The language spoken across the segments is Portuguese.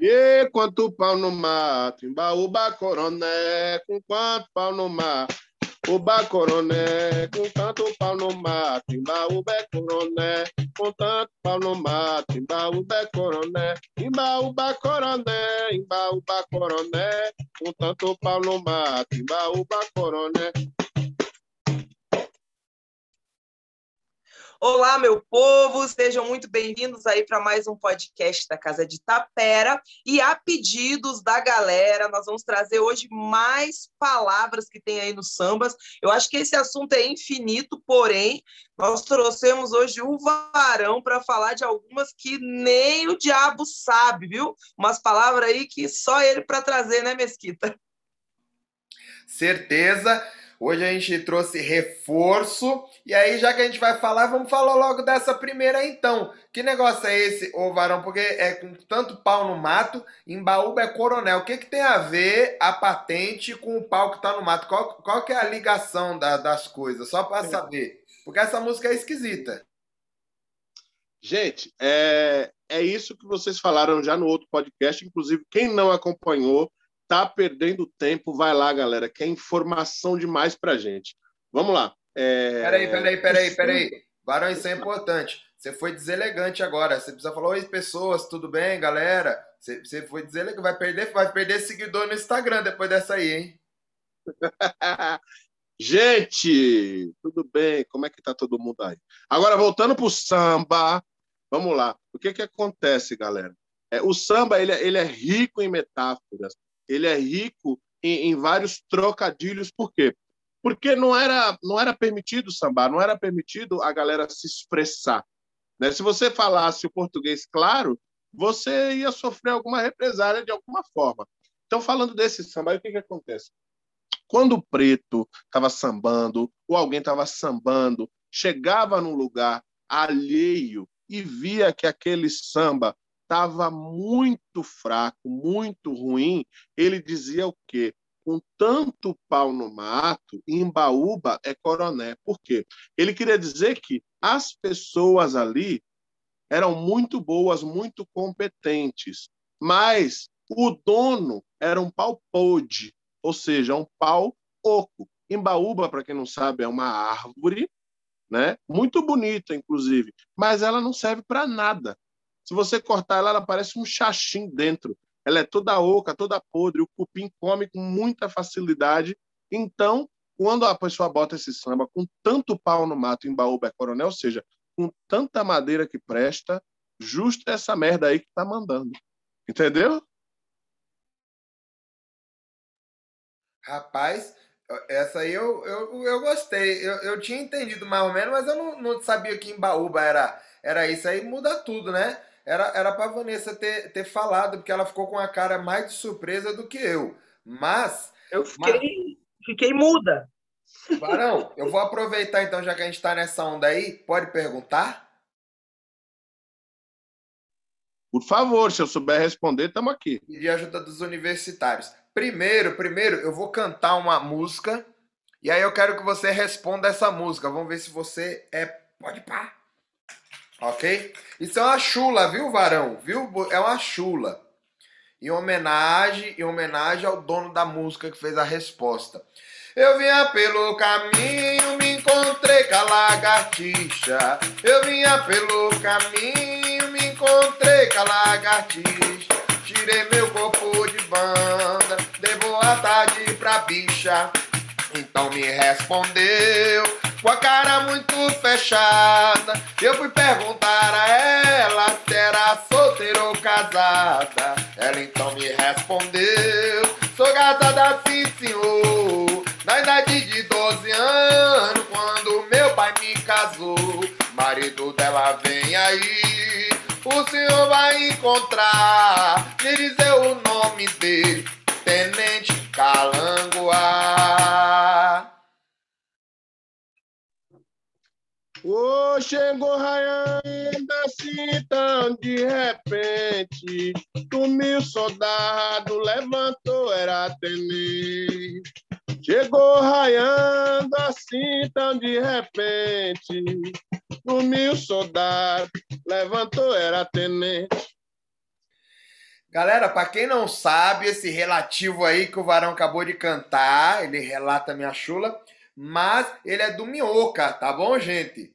E quanto pau no mato, embaúba coroné, com quanto pau no mato. Uba coroné, com tanto pau no mato, embaúba é coroné, com tanto pau no mato, embaúba é coroné, embaúba coroné, embaúba coroné, com tanto pau no mato, embaúba coroné. Olá, meu povo, sejam muito bem-vindos aí para mais um podcast da Casa de Tapera. E a pedidos da galera, nós vamos trazer hoje mais palavras que tem aí nos sambas. Eu acho que esse assunto é infinito, porém, nós trouxemos hoje o Varão para falar de algumas que nem o diabo sabe, viu? Umas palavras aí que só ele para trazer, né, Mesquita? Certeza. Hoje a gente trouxe reforço. E aí, já que a gente vai falar, vamos falar logo dessa primeira então. Que negócio é esse, ô Varão? Porque é com tanto pau no mato, em Baúba é coronel. O que, que tem a ver a patente com o pau que tá no mato? Qual, qual que é a ligação da, das coisas? Só para saber. Porque essa música é esquisita. Gente, é, é isso que vocês falaram já no outro podcast. Inclusive, quem não acompanhou, tá perdendo tempo, vai lá, galera, que é informação demais pra gente. Vamos lá. É... Peraí, peraí, peraí, peraí. Varão, isso é importante. Você foi deselegante agora. Você precisa falar, oi, pessoas, tudo bem, galera? Você, você foi deselegante. Vai perder, vai perder seguidor no Instagram depois dessa aí, hein? Gente, tudo bem? Como é que tá todo mundo aí? Agora, voltando pro samba, vamos lá. O que que acontece, galera? É, o samba ele, é, ele é rico em metáforas ele é rico em, em vários trocadilhos. Por quê? Porque não era, não era permitido sambar, não era permitido a galera se expressar. Né? Se você falasse o português claro, você ia sofrer alguma represália de alguma forma. Então, falando desse samba, o que, que acontece? Quando o preto estava sambando, ou alguém estava sambando, chegava num lugar alheio e via que aquele samba estava muito fraco, muito ruim, ele dizia o quê? Com tanto pau no mato, Embaúba é coroné. Por quê? Ele queria dizer que as pessoas ali eram muito boas, muito competentes, mas o dono era um pau pode, ou seja, um pau oco. Embaúba, para quem não sabe, é uma árvore, né? Muito bonita, inclusive, mas ela não serve para nada. Se você cortar ela, ela parece um xaxim dentro. Ela é toda oca, toda podre. O cupim come com muita facilidade. Então, quando a pessoa bota esse samba com tanto pau no mato em Baúba Coronel, ou seja, com tanta madeira que presta, justo essa merda aí que tá mandando. Entendeu? Rapaz, essa aí eu, eu, eu gostei. Eu, eu tinha entendido mais ou menos, mas eu não, não sabia que em Baúba era, era isso. Aí muda tudo, né? Era, era pra Vanessa ter, ter falado, porque ela ficou com a cara mais de surpresa do que eu. Mas. Eu fiquei, mas... fiquei muda. Barão, eu vou aproveitar então, já que a gente tá nessa onda aí, pode perguntar? Por favor, se eu souber responder, estamos aqui. De ajuda dos universitários. Primeiro, primeiro, eu vou cantar uma música e aí eu quero que você responda essa música. Vamos ver se você é. Pode pá. Ok? Isso é uma chula, viu, varão? Viu? É uma chula. Em homenagem, em homenagem ao dono da música que fez a resposta. Eu vinha pelo caminho, me encontrei com a lagartixa. Eu vinha pelo caminho, me encontrei com a lagartixa. Tirei meu corpo de banda, devo a tarde pra bicha. Então me respondeu com a cara muito fechada. Eu fui perguntar a ela se era solteira ou casada. Ela então me respondeu: Sou casada sim, senhor. Na idade de 12 anos, quando meu pai me casou, marido dela vem aí. O senhor vai encontrar, me dizer o nome dele, Tenente Calangoá. Oh, chegou raiando assim tão de repente. Sumiu soldado, levantou, era tenente. Chegou raiando assim tão de repente. Sumiu soldado, levantou, era tenente. Galera, para quem não sabe, esse relativo aí que o Varão acabou de cantar, ele relata minha chula, mas ele é do Minhoca, tá bom, gente?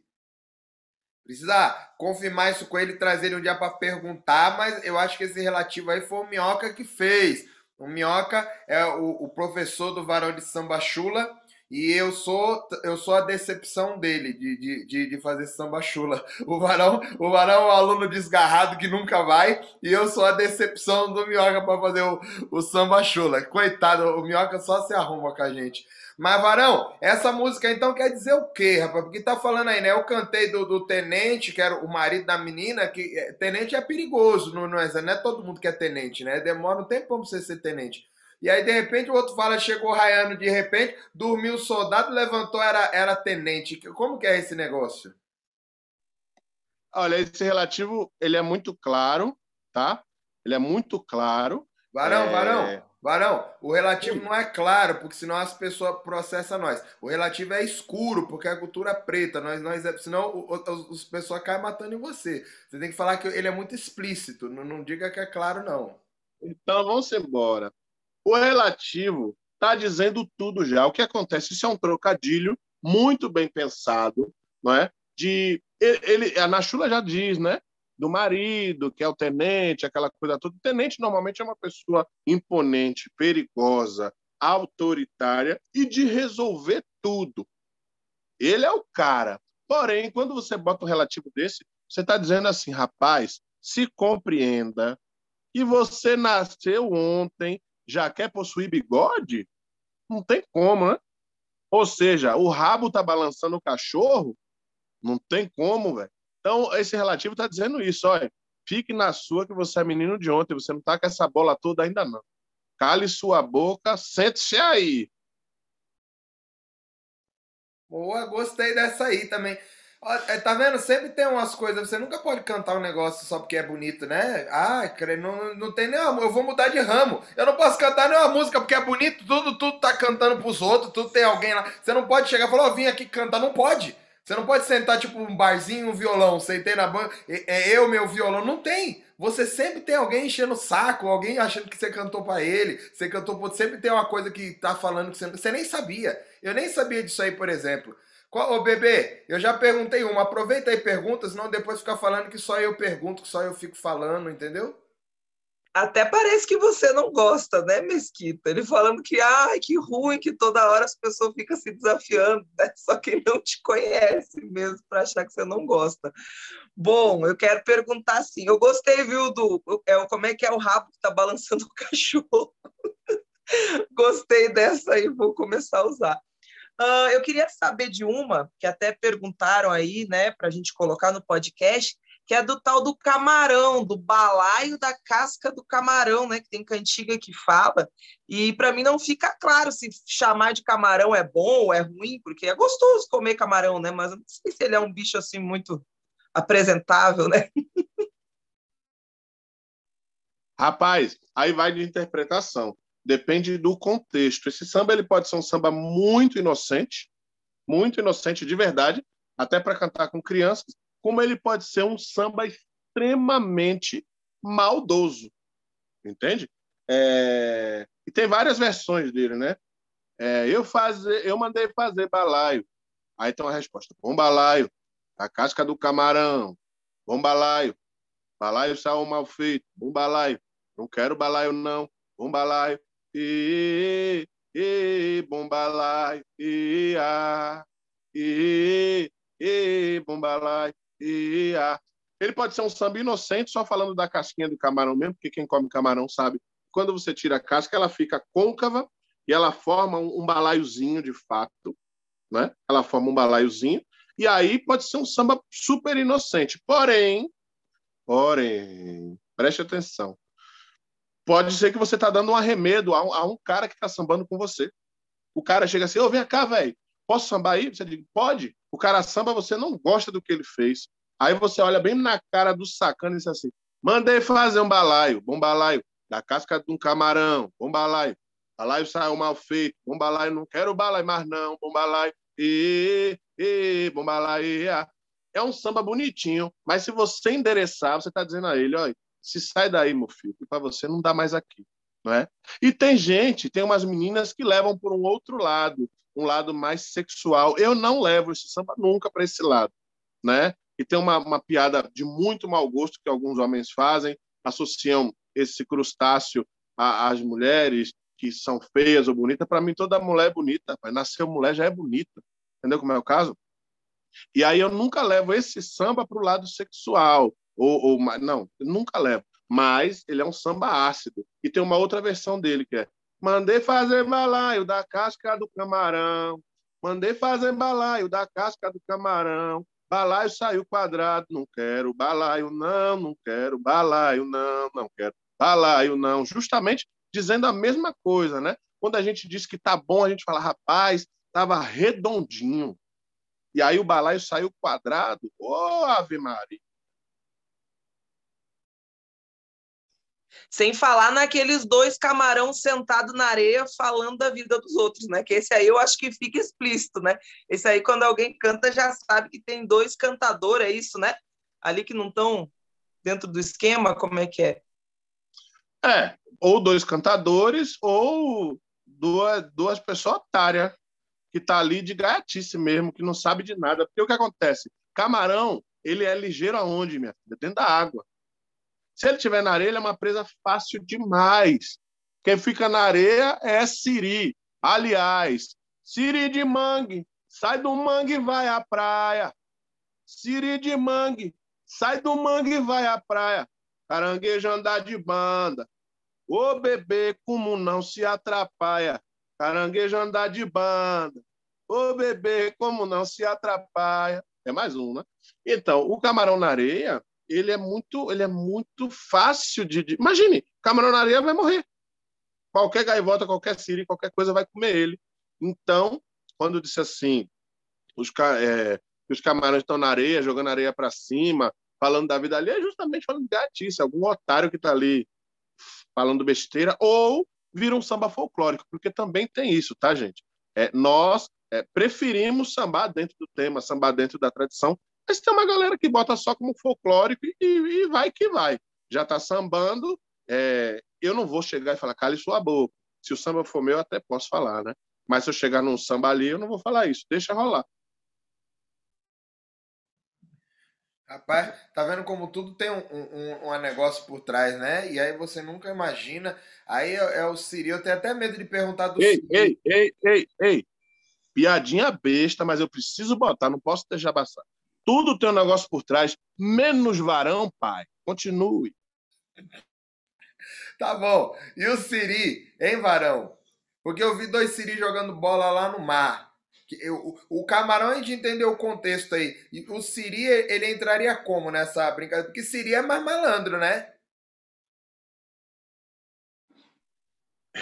Precisa confirmar isso com ele, trazer ele um dia para perguntar, mas eu acho que esse relativo aí foi o Minhoca que fez. O Minhoca é o, o professor do Varão de Samba Chula e eu sou eu sou a decepção dele de, de, de, fazer samba chula. O Varão, o Varão é um aluno desgarrado que nunca vai, e eu sou a decepção do Minhoca para fazer o, o samba chula. Coitado, o Minhoca só se arruma com a gente. Mas, Varão, essa música então quer dizer o quê, rapaz? Porque tá falando aí, né? Eu cantei do, do tenente, que era o marido da menina, que é, tenente é perigoso, não, não, é, não é todo mundo que é tenente, né? Demora um tempo pra você ser tenente. E aí, de repente, o outro fala, chegou raiando de repente, dormiu o soldado, levantou, era, era tenente. Como que é esse negócio? Olha, esse relativo, ele é muito claro, tá? Ele é muito claro. Varão, é... varão, varão, o relativo Sim. não é claro, porque senão as pessoas processam nós. O relativo é escuro, porque a cultura é preta. Nós, nós, é, senão as pessoas caem matando em você. Você tem que falar que ele é muito explícito. Não, não diga que é claro, não. Então, vamos embora. O relativo está dizendo tudo já. O que acontece? Isso é um trocadilho muito bem pensado, não é? De ele, a Nachula já diz, né? Do marido, que é o tenente, aquela coisa toda. O tenente normalmente é uma pessoa imponente, perigosa, autoritária e de resolver tudo. Ele é o cara. Porém, quando você bota um relativo desse, você está dizendo assim, rapaz, se compreenda que você nasceu ontem já quer possuir bigode? Não tem como, né? Ou seja, o rabo tá balançando o cachorro? Não tem como, velho. Então, esse relativo tá dizendo isso, olha. Fique na sua que você é menino de ontem, você não tá com essa bola toda ainda não. Cale sua boca, sente-se aí. Boa, gostei dessa aí também. É, tá vendo? Sempre tem umas coisas. Você nunca pode cantar um negócio só porque é bonito, né? Ah, não, não tem nenhuma. Eu vou mudar de ramo. Eu não posso cantar nenhuma música porque é bonito. Tudo, tudo tá cantando pros outros. Tudo tem alguém lá. Você não pode chegar e falar, ó, oh, vim aqui cantar. Não pode. Você não pode sentar tipo um barzinho, um violão. Sentei na banca. É eu, meu violão. Não tem. Você sempre tem alguém enchendo o saco, alguém achando que você cantou para ele, você cantou para sempre tem uma coisa que tá falando que você, você nem sabia. Eu nem sabia disso aí, por exemplo. Ô, bebê, eu já perguntei uma. Aproveita aí perguntas, senão depois fica falando que só eu pergunto, que só eu fico falando, entendeu? Até parece que você não gosta, né, Mesquita? Ele falando que, ai, que ruim que toda hora as pessoas ficam se desafiando, né? só quem não te conhece mesmo para achar que você não gosta. Bom, eu quero perguntar assim, eu gostei, viu, do é, como é que é o rabo que tá balançando o cachorro. gostei dessa aí, vou começar a usar. Uh, eu queria saber de uma, que até perguntaram aí, né, para a gente colocar no podcast, que é do tal do camarão, do balaio da casca do camarão, né? Que tem cantiga que fala. E para mim não fica claro se chamar de camarão é bom ou é ruim, porque é gostoso comer camarão, né? Mas não sei se ele é um bicho assim muito apresentável, né? Rapaz, aí vai de interpretação depende do contexto. Esse samba ele pode ser um samba muito inocente, muito inocente de verdade, até para cantar com crianças, como ele pode ser um samba extremamente maldoso, entende? É... E tem várias versões dele, né? É, eu, fazer, eu mandei fazer balaio. Aí tem uma resposta: bom balaio, a casca do camarão, bom balaio, balaio saiu mal feito, bom balaio, não quero balaio não, bom balaio, e, e, bombalai, e, a, e, e, bombalai, e, a. Ele pode ser um samba inocente, só falando da casquinha do camarão mesmo, porque quem come camarão sabe. Quando você tira a casca, ela fica côncava e ela forma um, um balaiozinho de fato, né? Ela forma um balaiozinho e aí pode ser um samba super inocente. Porém, porém, preste atenção pode ser que você está dando um arremedo a um, a um cara que está sambando com você. O cara chega assim, ô, oh, vem cá, velho, posso sambar aí? Você diz, pode. O cara samba, você não gosta do que ele fez. Aí você olha bem na cara do sacana e diz assim, mandei fazer um balaio, bom balaio, da casca de um camarão, bom balaio. Balaio saiu mal feito, bom balaio, não quero balaio mais não, bom balaio, e, e, bom balaio, é um samba bonitinho, mas se você endereçar, você está dizendo a ele, olha, se sai daí, meu filho, para você não dá mais aqui. Não é? E tem gente, tem umas meninas que levam por um outro lado, um lado mais sexual. Eu não levo esse samba nunca para esse lado. Né? E tem uma, uma piada de muito mau gosto que alguns homens fazem, associam esse crustáceo às mulheres que são feias ou bonitas. Para mim, toda mulher é bonita. Nasceu mulher já é bonita. Entendeu como é o caso? E aí eu nunca levo esse samba para o lado sexual. Ou, ou, não, nunca levo. Mas ele é um samba ácido. E tem uma outra versão dele que é Mandei fazer balaio da casca do camarão. Mandei fazer balaio da casca do camarão. Balaio saiu quadrado, não quero. Balaio não, não quero. Balaio não, não quero. Balaio não. Justamente dizendo a mesma coisa, né? Quando a gente diz que tá bom, a gente fala, rapaz, tava redondinho. E aí o balaio saiu quadrado. Ô, oh, Ave Maria! Sem falar naqueles dois camarão sentados na areia falando da vida dos outros, né? Que esse aí eu acho que fica explícito, né? Esse aí, quando alguém canta, já sabe que tem dois cantadores, é isso, né? Ali que não estão dentro do esquema, como é que é? É, ou dois cantadores, ou duas, duas pessoas otárias que tá ali de gaiatice mesmo, que não sabe de nada. Porque o que acontece? Camarão, ele é ligeiro aonde, minha filha? Dentro da água. Se ele estiver na areia, ele é uma presa fácil demais. Quem fica na areia é siri. Aliás, siri de mangue, sai do mangue e vai à praia. Siri de mangue, sai do mangue e vai à praia. Caranguejo andar de banda. Ô bebê, como não se atrapalha. Caranguejo andar de banda. Ô bebê, como não se atrapalha. É mais um, né? Então, o camarão na areia, ele é muito, ele é muito fácil de, de... Imagine, camarão na areia vai morrer. Qualquer gaivota, qualquer siri, qualquer coisa vai comer ele. Então, quando disse assim, os, é, os camarões estão na areia, jogando areia para cima, falando da vida ali, é justamente falando de gatice, algum otário que está ali falando besteira, ou vira um samba folclórico, porque também tem isso, tá, gente? É, nós é, preferimos sambar dentro do tema, sambar dentro da tradição, mas tem uma galera que bota só como folclórico e, e vai que vai. Já está sambando, é, eu não vou chegar e falar, cale sua boca. Se o samba for meu, até posso falar, né? Mas se eu chegar num samba ali, eu não vou falar isso, deixa rolar. Rapaz, tá vendo como tudo tem um, um, um, negócio por trás, né? E aí você nunca imagina. Aí é, é o Siri, eu tenho até medo de perguntar do ei, Siri. Ei, ei, ei, ei. Piadinha besta, mas eu preciso botar, não posso deixar passar. Tudo tem um negócio por trás, menos varão, pai. Continue. Tá bom. E o Siri, hein, varão? Porque eu vi dois Siri jogando bola lá no mar. Eu, o Camarão a gente entendeu o contexto aí. E o Siri, ele entraria como nessa brincadeira? Porque Siri é mais malandro, né?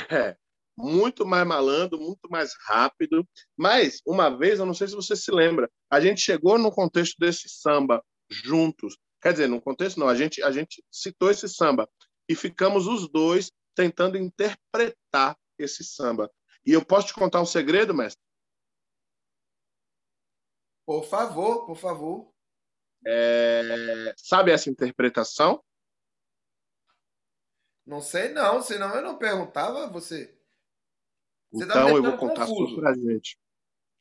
É, muito mais malandro, muito mais rápido. Mas, uma vez, eu não sei se você se lembra, a gente chegou no contexto desse samba juntos. Quer dizer, no contexto não, a gente, a gente citou esse samba e ficamos os dois tentando interpretar esse samba. E eu posso te contar um segredo, mestre? Por favor, por favor. É... Sabe essa interpretação? Não sei não, senão eu não perguntava você. Você tá então eu vou contar confuso. só pra gente.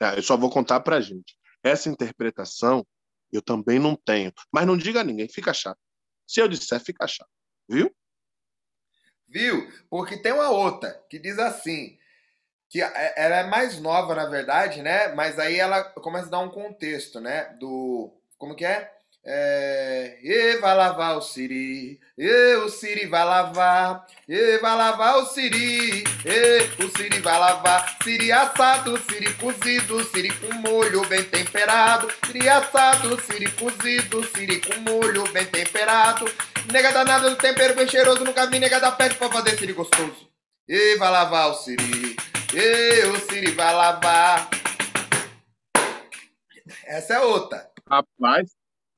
É, eu só vou contar pra gente. Essa interpretação eu também não tenho. Mas não diga a ninguém, fica chato. Se eu disser, fica chato. Viu? Viu? Porque tem uma outra que diz assim: que é, ela é mais nova, na verdade, né? Mas aí ela começa a dar um contexto, né? Do. Como que é? É, e vai lavar o Siri, e o Siri vai lavar, e vai lavar o Siri, e o Siri vai lavar, Siri assado, Siri cozido, Siri com molho bem temperado, Siri assado, Siri cozido, Siri com molho bem temperado, nega danada do tempero bem cheiroso, nunca vi nega da pele pra fazer Siri gostoso, e vai lavar o Siri, e o Siri vai lavar. Essa é outra. Rapaz,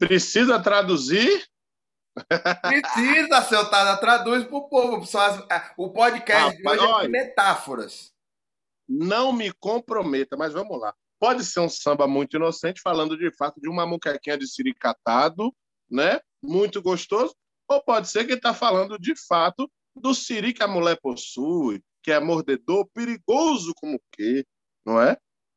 precisa traduzir? Precisa, seu Tada, traduz pro povo. o podcast Rapaz, de hoje é metáforas. Não me comprometa, mas vamos lá. Pode ser um samba muito inocente, falando de fato de uma muquequinha de siricatado, né? Muito gostoso. ou pode ser que ele está falando de fato do siri que a mulher possui, que é mordedor, perigoso como que, não é?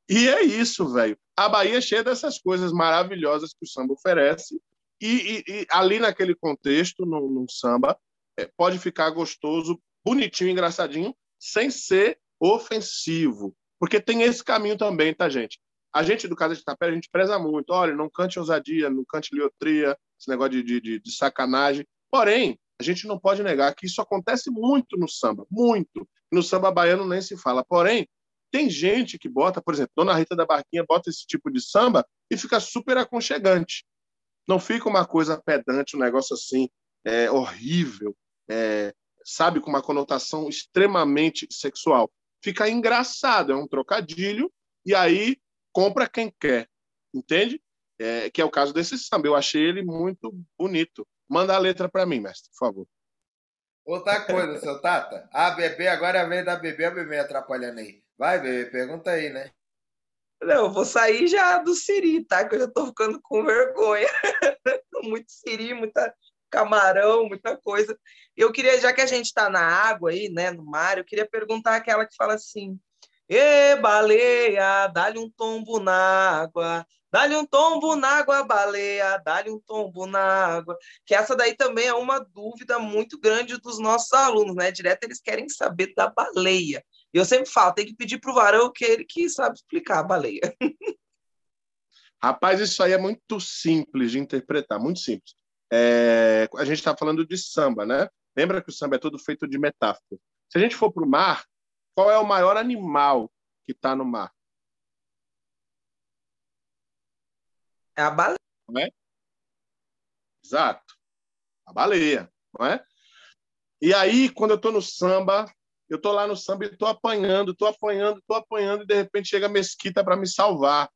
E é isso, velho. A Bahia é cheia dessas coisas maravilhosas que o samba oferece, e, e, e ali naquele contexto, no, no samba, é, pode ficar gostoso, bonitinho, engraçadinho, sem ser ofensivo. Porque tem esse caminho também, tá, gente? A gente do Casa de Tapera, a gente preza muito. Olha, não cante ousadia, não cante liotria, esse negócio de, de, de sacanagem. Porém, a gente não pode negar que isso acontece muito no samba, muito. No samba baiano nem se fala. Porém, tem gente que bota, por exemplo, Dona Rita da Barquinha bota esse tipo de samba e fica super aconchegante. Não fica uma coisa pedante, um negócio assim, é, horrível, é, sabe, com uma conotação extremamente sexual. Fica engraçado, é um trocadilho, e aí compra quem quer, entende? É, que é o caso desse samba. Eu achei ele muito bonito. Manda a letra para mim, mestre, por favor. Outra coisa, seu Tata. A bebê, agora é a vez da bebê, a bebê atrapalhando aí. Vai, bebê, pergunta aí, né? Não, eu vou sair já do Siri, tá? Que eu já tô ficando com vergonha. muito Siri, muita camarão, muita coisa. Eu queria, já que a gente está na água aí, né, no mar, eu queria perguntar aquela que fala assim: Ê, baleia, dá-lhe um tombo na água, dá-lhe um tombo na água, baleia, dá-lhe um tombo na água. Que essa daí também é uma dúvida muito grande dos nossos alunos, né? Direto eles querem saber da baleia. E eu sempre falo, tem que pedir para o varão que ele que sabe explicar a baleia. Rapaz, isso aí é muito simples de interpretar, muito simples. É, a gente está falando de samba, né? Lembra que o samba é todo feito de metáfora. Se a gente for para o mar, qual é o maior animal que está no mar? É a baleia. Não é? Exato. A baleia, não é? E aí, quando eu estou no samba, eu estou lá no samba e estou apanhando, estou apanhando, estou apanhando, e de repente chega a mesquita para me salvar.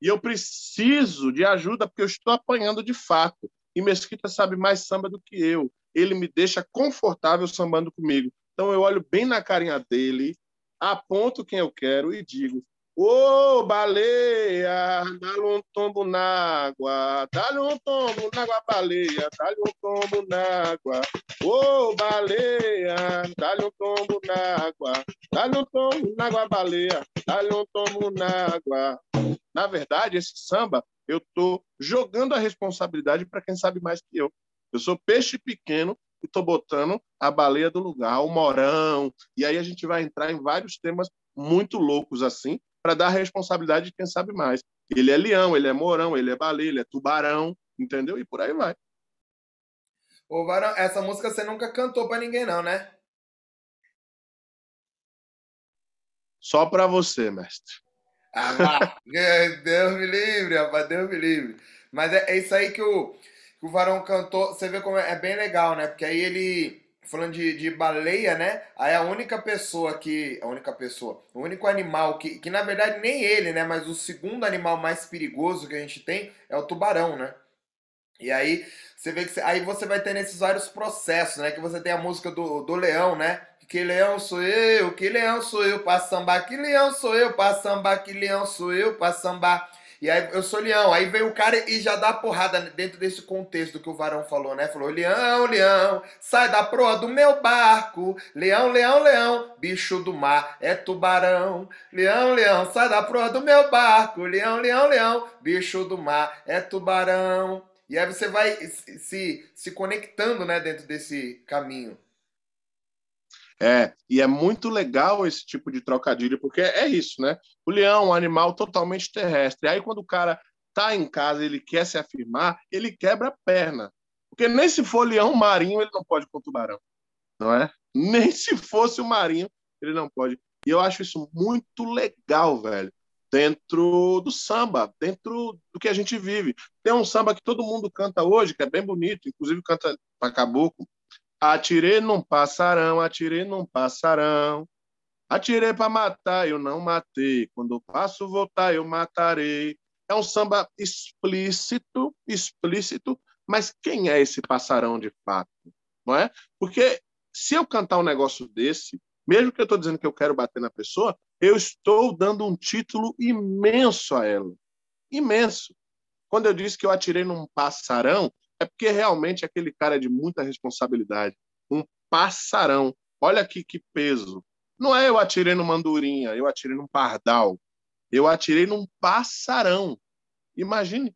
E eu preciso de ajuda porque eu estou apanhando de fato. E Mesquita sabe mais samba do que eu. Ele me deixa confortável sambando comigo. Então eu olho bem na carinha dele, aponto quem eu quero e digo: Ô, oh, baleia, dá-lhe um tombo na água, dá-lhe um tombo na água, baleia, dá-lhe um tombo na água. Ô, oh, baleia, dá-lhe um tombo na água, dá-lhe um tombo na água, baleia, dá-lhe um tombo na água. Na verdade, esse samba, eu estou jogando a responsabilidade para quem sabe mais que eu. Eu sou peixe pequeno e estou botando a baleia do lugar, o morão, e aí a gente vai entrar em vários temas muito loucos assim, para dar a responsabilidade de quem sabe mais. Ele é leão, ele é morão, ele é baleia, ele é tubarão, entendeu? E por aí vai. Ô, Varão, essa música você nunca cantou para ninguém, não, né? Só para você, mestre. Ah, Deus me livre, rapaz, Deus me livre. Mas é, é isso aí que o, que o Varão cantou. Você vê como é, é bem legal, né? Porque aí ele falando de, de baleia, né? Aí a única pessoa que. A única pessoa. O único animal que. Que na verdade nem ele, né? Mas o segundo animal mais perigoso que a gente tem é o tubarão, né? E aí você vê que. Aí você vai ter nesses vários processos, né? Que você tem a música do, do leão, né? Que leão sou eu, que leão sou eu pra sambar, que leão sou eu pra sambar, que leão sou eu pra sambar. E aí eu sou leão. Aí vem o cara e já dá porrada dentro desse contexto que o varão falou, né? Falou: Leão, leão, sai da proa do meu barco. Leão, leão, leão, bicho do mar é tubarão. Leão, leão, sai da proa do meu barco. Leão, leão, leão, bicho do mar é tubarão. E aí você vai se, se conectando, né, dentro desse caminho. É, e é muito legal esse tipo de trocadilho, porque é isso, né? O leão é um animal totalmente terrestre. Aí quando o cara tá em casa, ele quer se afirmar, ele quebra a perna. Porque nem se for leão marinho, ele não pode com tubarão, não é? Nem se fosse o marinho, ele não pode. E eu acho isso muito legal, velho, dentro do samba, dentro do que a gente vive. Tem um samba que todo mundo canta hoje, que é bem bonito, inclusive canta para caboclo, Atirei num passarão, atirei num passarão. Atirei para matar, eu não matei. Quando o passo voltar, eu matarei. É um samba explícito, explícito, mas quem é esse passarão de fato? Não é? Porque se eu cantar um negócio desse, mesmo que eu estou dizendo que eu quero bater na pessoa, eu estou dando um título imenso a ela. Imenso. Quando eu disse que eu atirei num passarão, É porque realmente aquele cara é de muita responsabilidade. Um passarão. Olha aqui que peso. Não é eu atirei no mandurinha, eu atirei num pardal. Eu atirei num passarão. Imagine.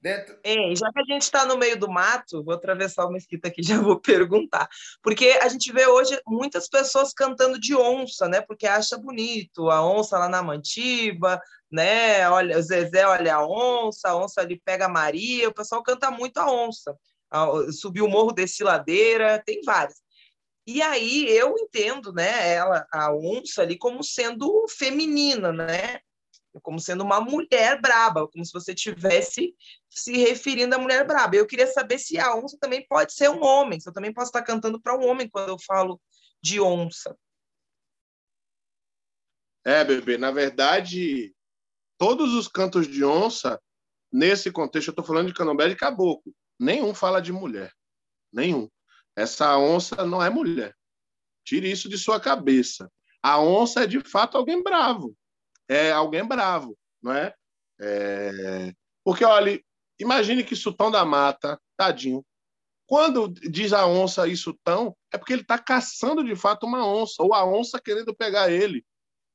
Dentro... Ei, já que a gente está no meio do mato, vou atravessar o mesquita aqui já vou perguntar. Porque a gente vê hoje muitas pessoas cantando de onça, né? Porque acha bonito a onça lá na mantiba, né? Olha, o Zezé olha a onça, a onça ali pega a Maria, o pessoal canta muito a onça. Subiu o morro, desci ladeira, tem várias. E aí eu entendo, né, ela, a onça ali como sendo feminina, né? Como sendo uma mulher braba, como se você tivesse se referindo à mulher braba. Eu queria saber se a onça também pode ser um homem, se eu também posso estar cantando para um homem quando eu falo de onça. É, bebê, na verdade, todos os cantos de onça, nesse contexto, eu estou falando de candomblé de caboclo, nenhum fala de mulher. Nenhum. Essa onça não é mulher. Tire isso de sua cabeça. A onça é, de fato, alguém bravo. É alguém bravo, não é? é... Porque, olha, imagine que Sultão da Mata, tadinho, quando diz a onça isso tão, é porque ele está caçando de fato uma onça, ou a onça querendo pegar ele.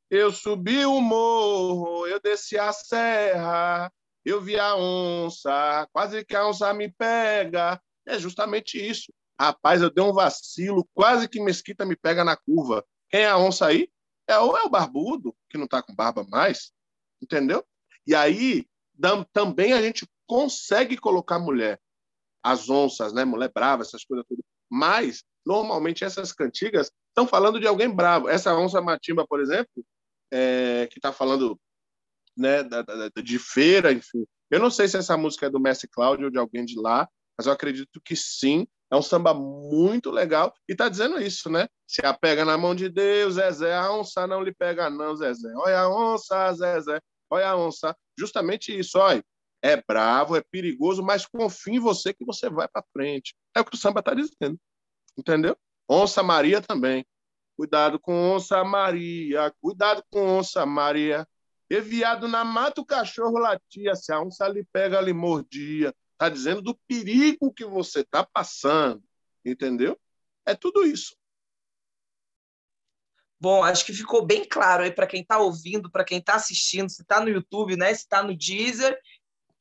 Eu subi o morro, eu desci a serra, eu vi a onça, quase que a onça me pega. É justamente isso. Rapaz, eu dei um vacilo, quase que Mesquita me pega na curva. Quem é a onça aí? É ou é o barbudo, que não está com barba mais, entendeu? E aí também a gente consegue colocar mulher, as onças, né, mulher brava, essas coisas tudo. Mas normalmente essas cantigas estão falando de alguém bravo. Essa onça matimba, por exemplo, é, que está falando né, da, da, de feira, enfim. Eu não sei se essa música é do Messi Cláudio ou de alguém de lá, mas eu acredito que sim. É um samba muito legal e está dizendo isso, né? Se apega na mão de Deus, Zezé, a onça não lhe pega não, Zezé. Olha a onça, Zezé, olha a onça. Justamente isso, olha. É bravo, é perigoso, mas confia em você que você vai para frente. É o que o samba está dizendo, entendeu? Onça Maria também. Cuidado com onça Maria, cuidado com onça Maria. Enviado na mata o cachorro latia, se a onça lhe pega, lhe mordia. Está dizendo do perigo que você está passando, entendeu? É tudo isso. Bom, acho que ficou bem claro aí para quem está ouvindo, para quem está assistindo, se está no YouTube, né, se está no Deezer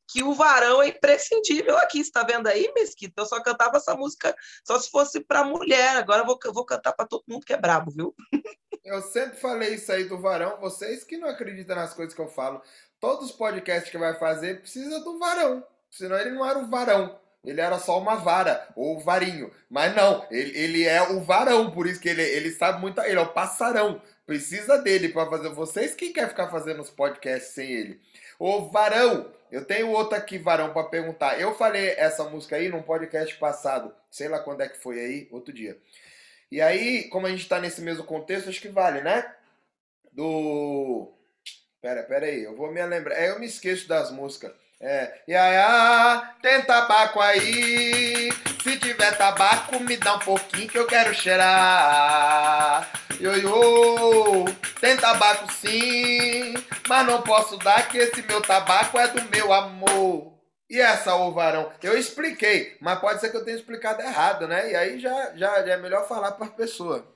que o varão é imprescindível aqui. Está vendo aí, Mesquita? Eu só cantava essa música só se fosse para mulher. Agora eu vou, eu vou cantar para todo mundo que é brabo, viu? Eu sempre falei isso aí do varão. Vocês que não acreditam nas coisas que eu falo. Todos os podcasts que vai fazer precisa do varão. Senão ele não era o varão. Ele era só uma vara, ou varinho. Mas não, ele, ele é o varão, por isso que ele, ele sabe muito. Ele é o passarão. Precisa dele para fazer. Vocês que quer ficar fazendo os podcasts sem ele? O varão, eu tenho outro aqui, varão, para perguntar. Eu falei essa música aí num podcast passado, sei lá quando é que foi aí, outro dia. E aí, como a gente tá nesse mesmo contexto, acho que vale, né? Do. Pera, pera aí, eu vou me lembrar. É, eu me esqueço das músicas. É. Iaia, tem tabaco aí. Se tiver tabaco, me dá um pouquinho que eu quero cheirar. Ioiô, tem tabaco sim, mas não posso dar que esse meu tabaco é do meu amor. E essa, ô varão? Eu expliquei, mas pode ser que eu tenha explicado errado, né? E aí já, já, já é melhor falar para a pessoa.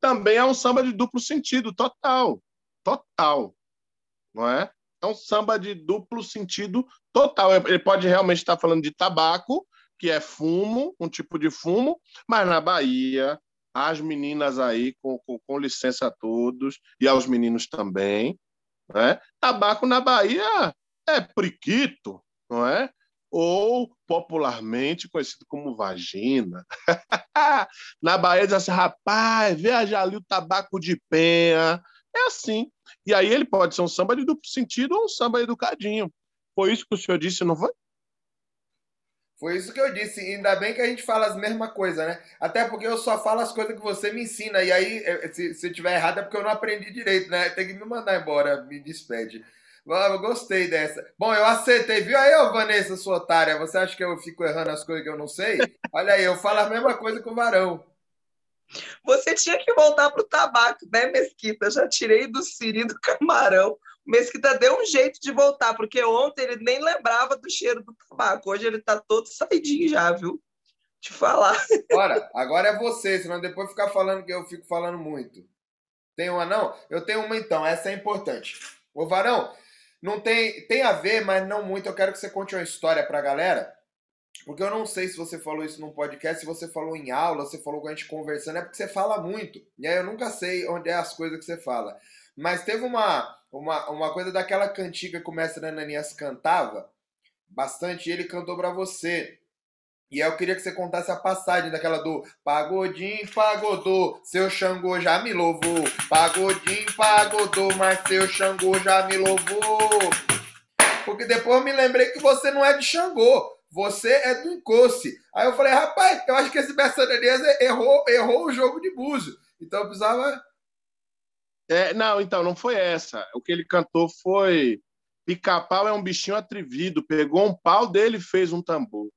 Também é um samba de duplo sentido, total. Total. Não é? É um samba de duplo sentido total. Ele pode realmente estar falando de tabaco, que é fumo, um tipo de fumo, mas na Bahia, as meninas aí, com, com, com licença a todos, e aos meninos também, né? tabaco na Bahia é priquito, não é? Ou popularmente conhecido como vagina. na Bahia diz assim, rapaz, veja ali o tabaco de penha. É assim. E aí ele pode ser um samba de duplo sentido ou um samba educadinho. Foi isso que o senhor disse, não foi? Foi isso que eu disse. Ainda bem que a gente fala as mesmas coisas, né? Até porque eu só falo as coisas que você me ensina. E aí, se, se eu tiver errado, é porque eu não aprendi direito, né? Tem que me mandar embora, me despede. Eu gostei dessa. Bom, eu acertei. Viu aí, ô Vanessa, sua otária? Você acha que eu fico errando as coisas que eu não sei? Olha aí, eu falo a mesma coisa com o varão. Você tinha que voltar pro tabaco, né, Mesquita? Já tirei do siri do camarão Mesquita deu um jeito de voltar, porque ontem ele nem lembrava do cheiro do tabaco. Hoje ele tá todo saidinho já, viu? Te falar. Bora, agora é você, senão depois ficar falando que eu fico falando muito. Tem uma não? Eu tenho uma então, essa é importante. Ô Varão, não tem, tem a ver, mas não muito. Eu quero que você conte uma história pra galera. Porque eu não sei se você falou isso num podcast, se você falou em aula, se falou com a gente conversando, é porque você fala muito. E aí eu nunca sei onde é as coisas que você fala. Mas teve uma, uma, uma coisa daquela cantiga que o mestre Ananias cantava bastante, ele cantou para você. E eu queria que você contasse a passagem daquela do Pagodim, pagodô, seu Xangô já me louvou. Pagodim, pagodô, mas seu Xangô já me louvou. Porque depois eu me lembrei que você não é de Xangô, você é do Encosse. Aí eu falei, rapaz, eu acho que esse Mercedes errou, errou o jogo de búzio. Então eu precisava. É, não, então, não foi essa. O que ele cantou foi Pica-pau é um bichinho atrevido, pegou um pau dele e fez um tambor.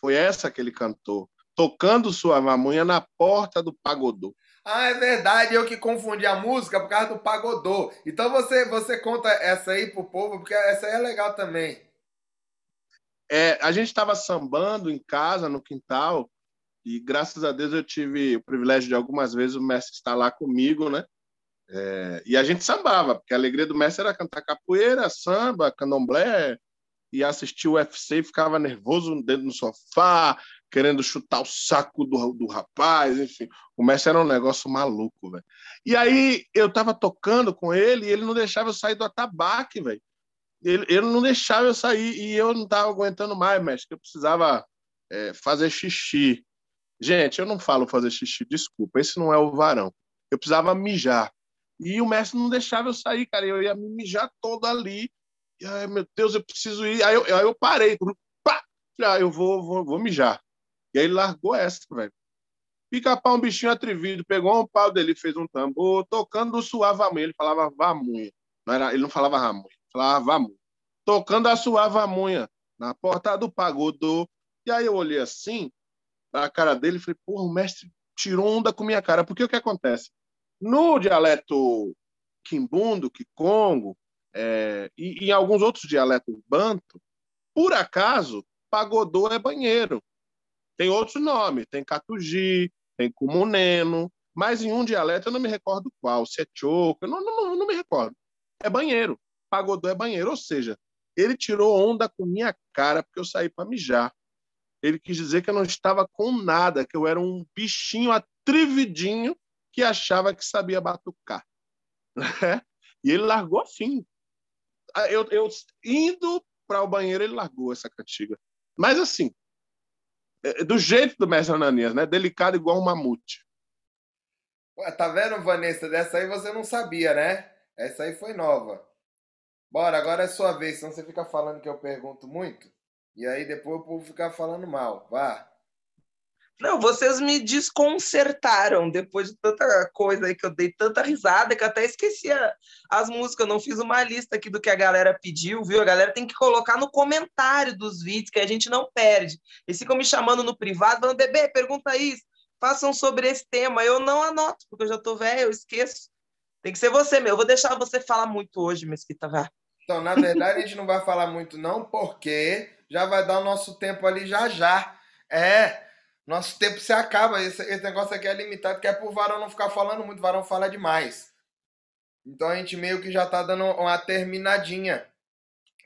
Foi essa que ele cantou, tocando sua mamunha na porta do pagodô. Ah, é verdade, eu que confundi a música por causa do pagodô. Então você você conta essa aí pro povo, porque essa aí é legal também. É, a gente estava sambando em casa, no quintal, e graças a Deus eu tive o privilégio de algumas vezes o mestre estar lá comigo, né? É, e a gente sambava, porque a alegria do mestre era cantar capoeira, samba, candomblé, e assistir o UFC e ficava nervoso dentro do sofá, querendo chutar o saco do, do rapaz, enfim. O mestre era um negócio maluco, velho. E aí eu tava tocando com ele e ele não deixava eu sair do atabaque, velho. Ele, ele não deixava eu sair e eu não tava aguentando mais, mestre, que eu precisava é, fazer xixi. Gente, eu não falo fazer xixi, desculpa, esse não é o varão. Eu precisava mijar. E o mestre não deixava eu sair, cara. Eu ia me mijar todo ali e, ai, meu Deus, eu preciso ir. Aí eu, aí eu parei. Pá! Ah, eu vou, vou, vou mijar. E aí ele largou essa, velho. Pica-pau, um bichinho atrevido, pegou um pau dele, fez um tambor, tocando suave a Ele falava vamunha. Não era, ele não falava ramunha, falava vamunha. Tocando a suave a na porta do pagodô. E aí eu olhei assim, a cara dele e falei, porra, o mestre tirou onda com minha cara. Porque o que acontece? No dialeto quimbundo, quicongo, é, e, em alguns outros dialetos banto, por acaso, pagodô é banheiro. Tem outros nomes, tem catugi, tem cumuneno, mas em um dialeto eu não me recordo qual, se é choco, não, não, não me recordo. É banheiro. Pagodô é banheiro, ou seja, ele tirou onda com minha cara porque eu saí para mijar. Ele quis dizer que eu não estava com nada, que eu era um bichinho atrevidinho que achava que sabia batucar. E ele largou assim, ah, eu, eu indo para o banheiro, ele largou essa cantiga. Mas assim, é, do jeito do mestre Ananias, né? Delicado igual um mamute. Ué, tá vendo, Vanessa? Dessa aí você não sabia, né? Essa aí foi nova. Bora, agora é sua vez, senão você fica falando que eu pergunto muito. E aí depois o povo fica falando mal. Vá. Não, vocês me desconcertaram depois de tanta coisa aí que eu dei tanta risada que eu até esqueci as músicas. Eu não fiz uma lista aqui do que a galera pediu, viu? A galera tem que colocar no comentário dos vídeos que a gente não perde. Eles ficam me chamando no privado, falando, bebê, pergunta isso, façam sobre esse tema. Eu não anoto, porque eu já tô velho, eu esqueço. Tem que ser você, meu. Eu vou deixar você falar muito hoje, Mesquita, vá. Então, na verdade, a gente não vai falar muito, não, porque já vai dar o nosso tempo ali já já. É, nosso tempo se acaba. Esse, esse negócio aqui é limitado, que é pro Varão não ficar falando muito. O Varão fala demais. Então a gente meio que já tá dando uma terminadinha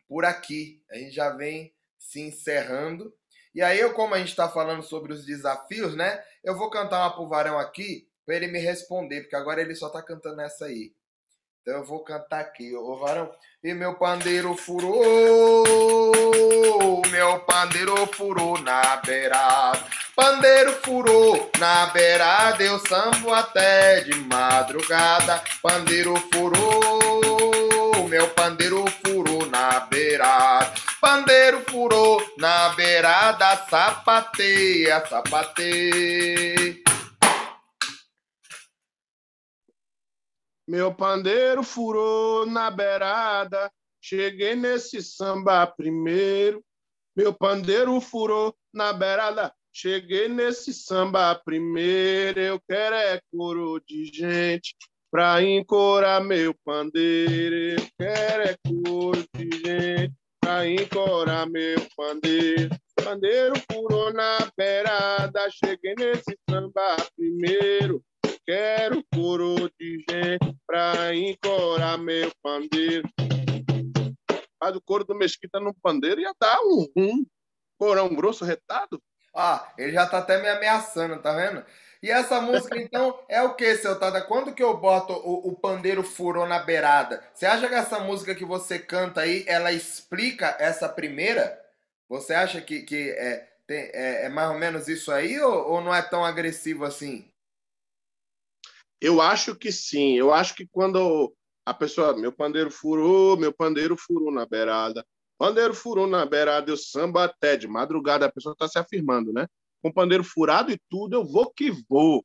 por aqui. A gente já vem se encerrando. E aí, eu, como a gente tá falando sobre os desafios, né? Eu vou cantar uma pro Varão aqui para ele me responder, porque agora ele só tá cantando essa aí. Então eu vou cantar aqui, ô varão. E meu pandeiro furou, meu pandeiro furou na beirada. Pandeiro furou na beirada, eu sambo até de madrugada. Pandeiro furou, meu pandeiro furou na beirada. Pandeiro furou na beirada, sapateia, sapateia. Meu pandeiro furou na beirada, cheguei nesse samba primeiro. Meu pandeiro furou na beirada, cheguei nesse samba primeiro. Eu quero é coro de gente pra encorar meu pandeiro. Eu quero é cor de gente pra encorar meu pandeiro. Pandeiro furou na beirada, cheguei nesse samba primeiro. Quero coro de gente pra encorar meu pandeiro. Faz o coro do Mesquita no pandeiro ia dar um rum. Corão grosso retado. Ah, ele já tá até me ameaçando, tá vendo? E essa música, então, é o que, seu Tada? Quando que eu boto o, o pandeiro furou na beirada? Você acha que essa música que você canta aí, ela explica essa primeira? Você acha que, que é, tem, é, é mais ou menos isso aí ou, ou não é tão agressivo assim? Eu acho que sim. Eu acho que quando a pessoa, meu pandeiro furou, meu pandeiro furou na beirada, pandeiro furou na beirada, eu samba até de madrugada, a pessoa está se afirmando, né? Com pandeiro furado e tudo, eu vou que vou.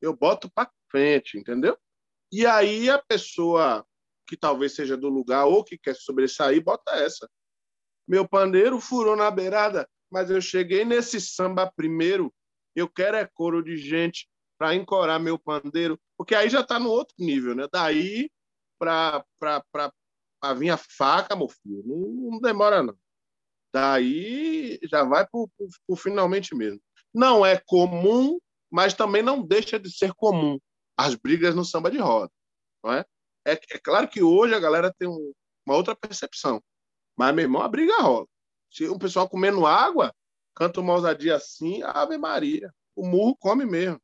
Eu boto para frente, entendeu? E aí a pessoa que talvez seja do lugar ou que quer sobressair, bota essa. Meu pandeiro furou na beirada, mas eu cheguei nesse samba primeiro. Eu quero é coro de gente para encorar meu pandeiro, porque aí já está no outro nível, né? Daí para vir a faca, meu filho, não, não demora não. Daí já vai para o finalmente mesmo. Não é comum, mas também não deixa de ser comum as brigas no samba de roda, não é? É, é claro que hoje a galera tem um, uma outra percepção, mas meu irmão a briga rola. Se o pessoal comendo água, canta uma ousadia assim, Ave Maria, o murro come mesmo.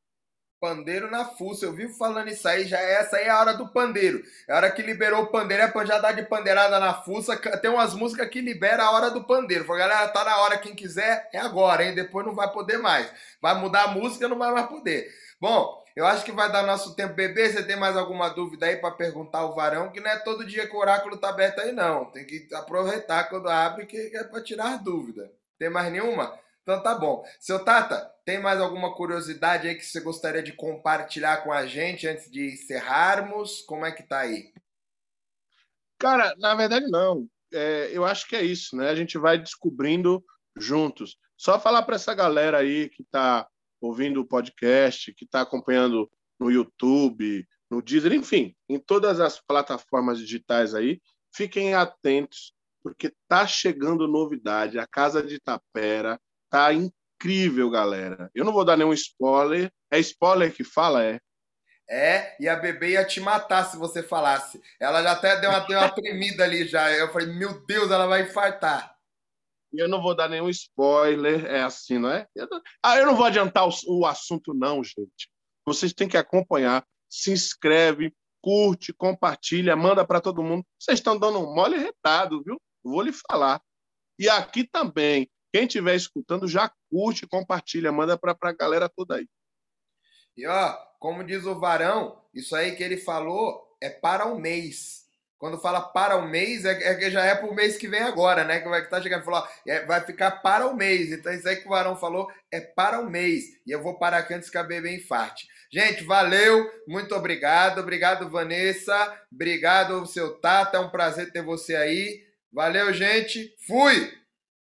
Pandeiro na fuça, eu vivo falando isso aí, já essa aí é a hora do pandeiro. É a hora que liberou o pandeiro, é pra já dar de pandeirada na fuça. Tem umas músicas que libera a hora do pandeiro. Fala, galera, tá na hora, quem quiser, é agora, hein? Depois não vai poder mais. Vai mudar a música, não vai mais poder. Bom, eu acho que vai dar nosso tempo, bebê. Você tem mais alguma dúvida aí para perguntar ao varão? Que não é todo dia que o oráculo tá aberto aí, não. Tem que aproveitar quando abre, que é para tirar dúvida. Tem mais nenhuma? Então tá bom. Seu Tata, tem mais alguma curiosidade aí que você gostaria de compartilhar com a gente antes de encerrarmos? Como é que tá aí? Cara, na verdade não. É, eu acho que é isso, né? A gente vai descobrindo juntos. Só falar para essa galera aí que está ouvindo o podcast, que está acompanhando no YouTube, no Deezer, enfim, em todas as plataformas digitais aí, fiquem atentos, porque tá chegando novidade. A Casa de Tapera Tá incrível, galera. Eu não vou dar nenhum spoiler. É spoiler que fala, é? É, e a bebê ia te matar se você falasse. Ela já até deu uma, deu uma tremida ali já. Eu falei, meu Deus, ela vai infartar. Eu não vou dar nenhum spoiler, é assim, não é? Ah, eu não vou adiantar o, o assunto, não, gente. Vocês têm que acompanhar. Se inscreve, curte, compartilha, manda para todo mundo. Vocês estão dando um mole retado, viu? Vou lhe falar. E aqui também, quem estiver escutando, já curte, compartilha, manda para a galera toda aí. E ó, como diz o Varão, isso aí que ele falou é para o mês. Quando fala para o mês, é, é que já é para o mês que vem agora, né? Que vai estar tá chegando. Falou, é, vai ficar para o mês. Então, isso aí que o Varão falou é para o mês. E eu vou parar aqui antes que a bebê infarte. Gente, valeu. Muito obrigado. Obrigado, Vanessa. Obrigado, seu Tata. É um prazer ter você aí. Valeu, gente. Fui!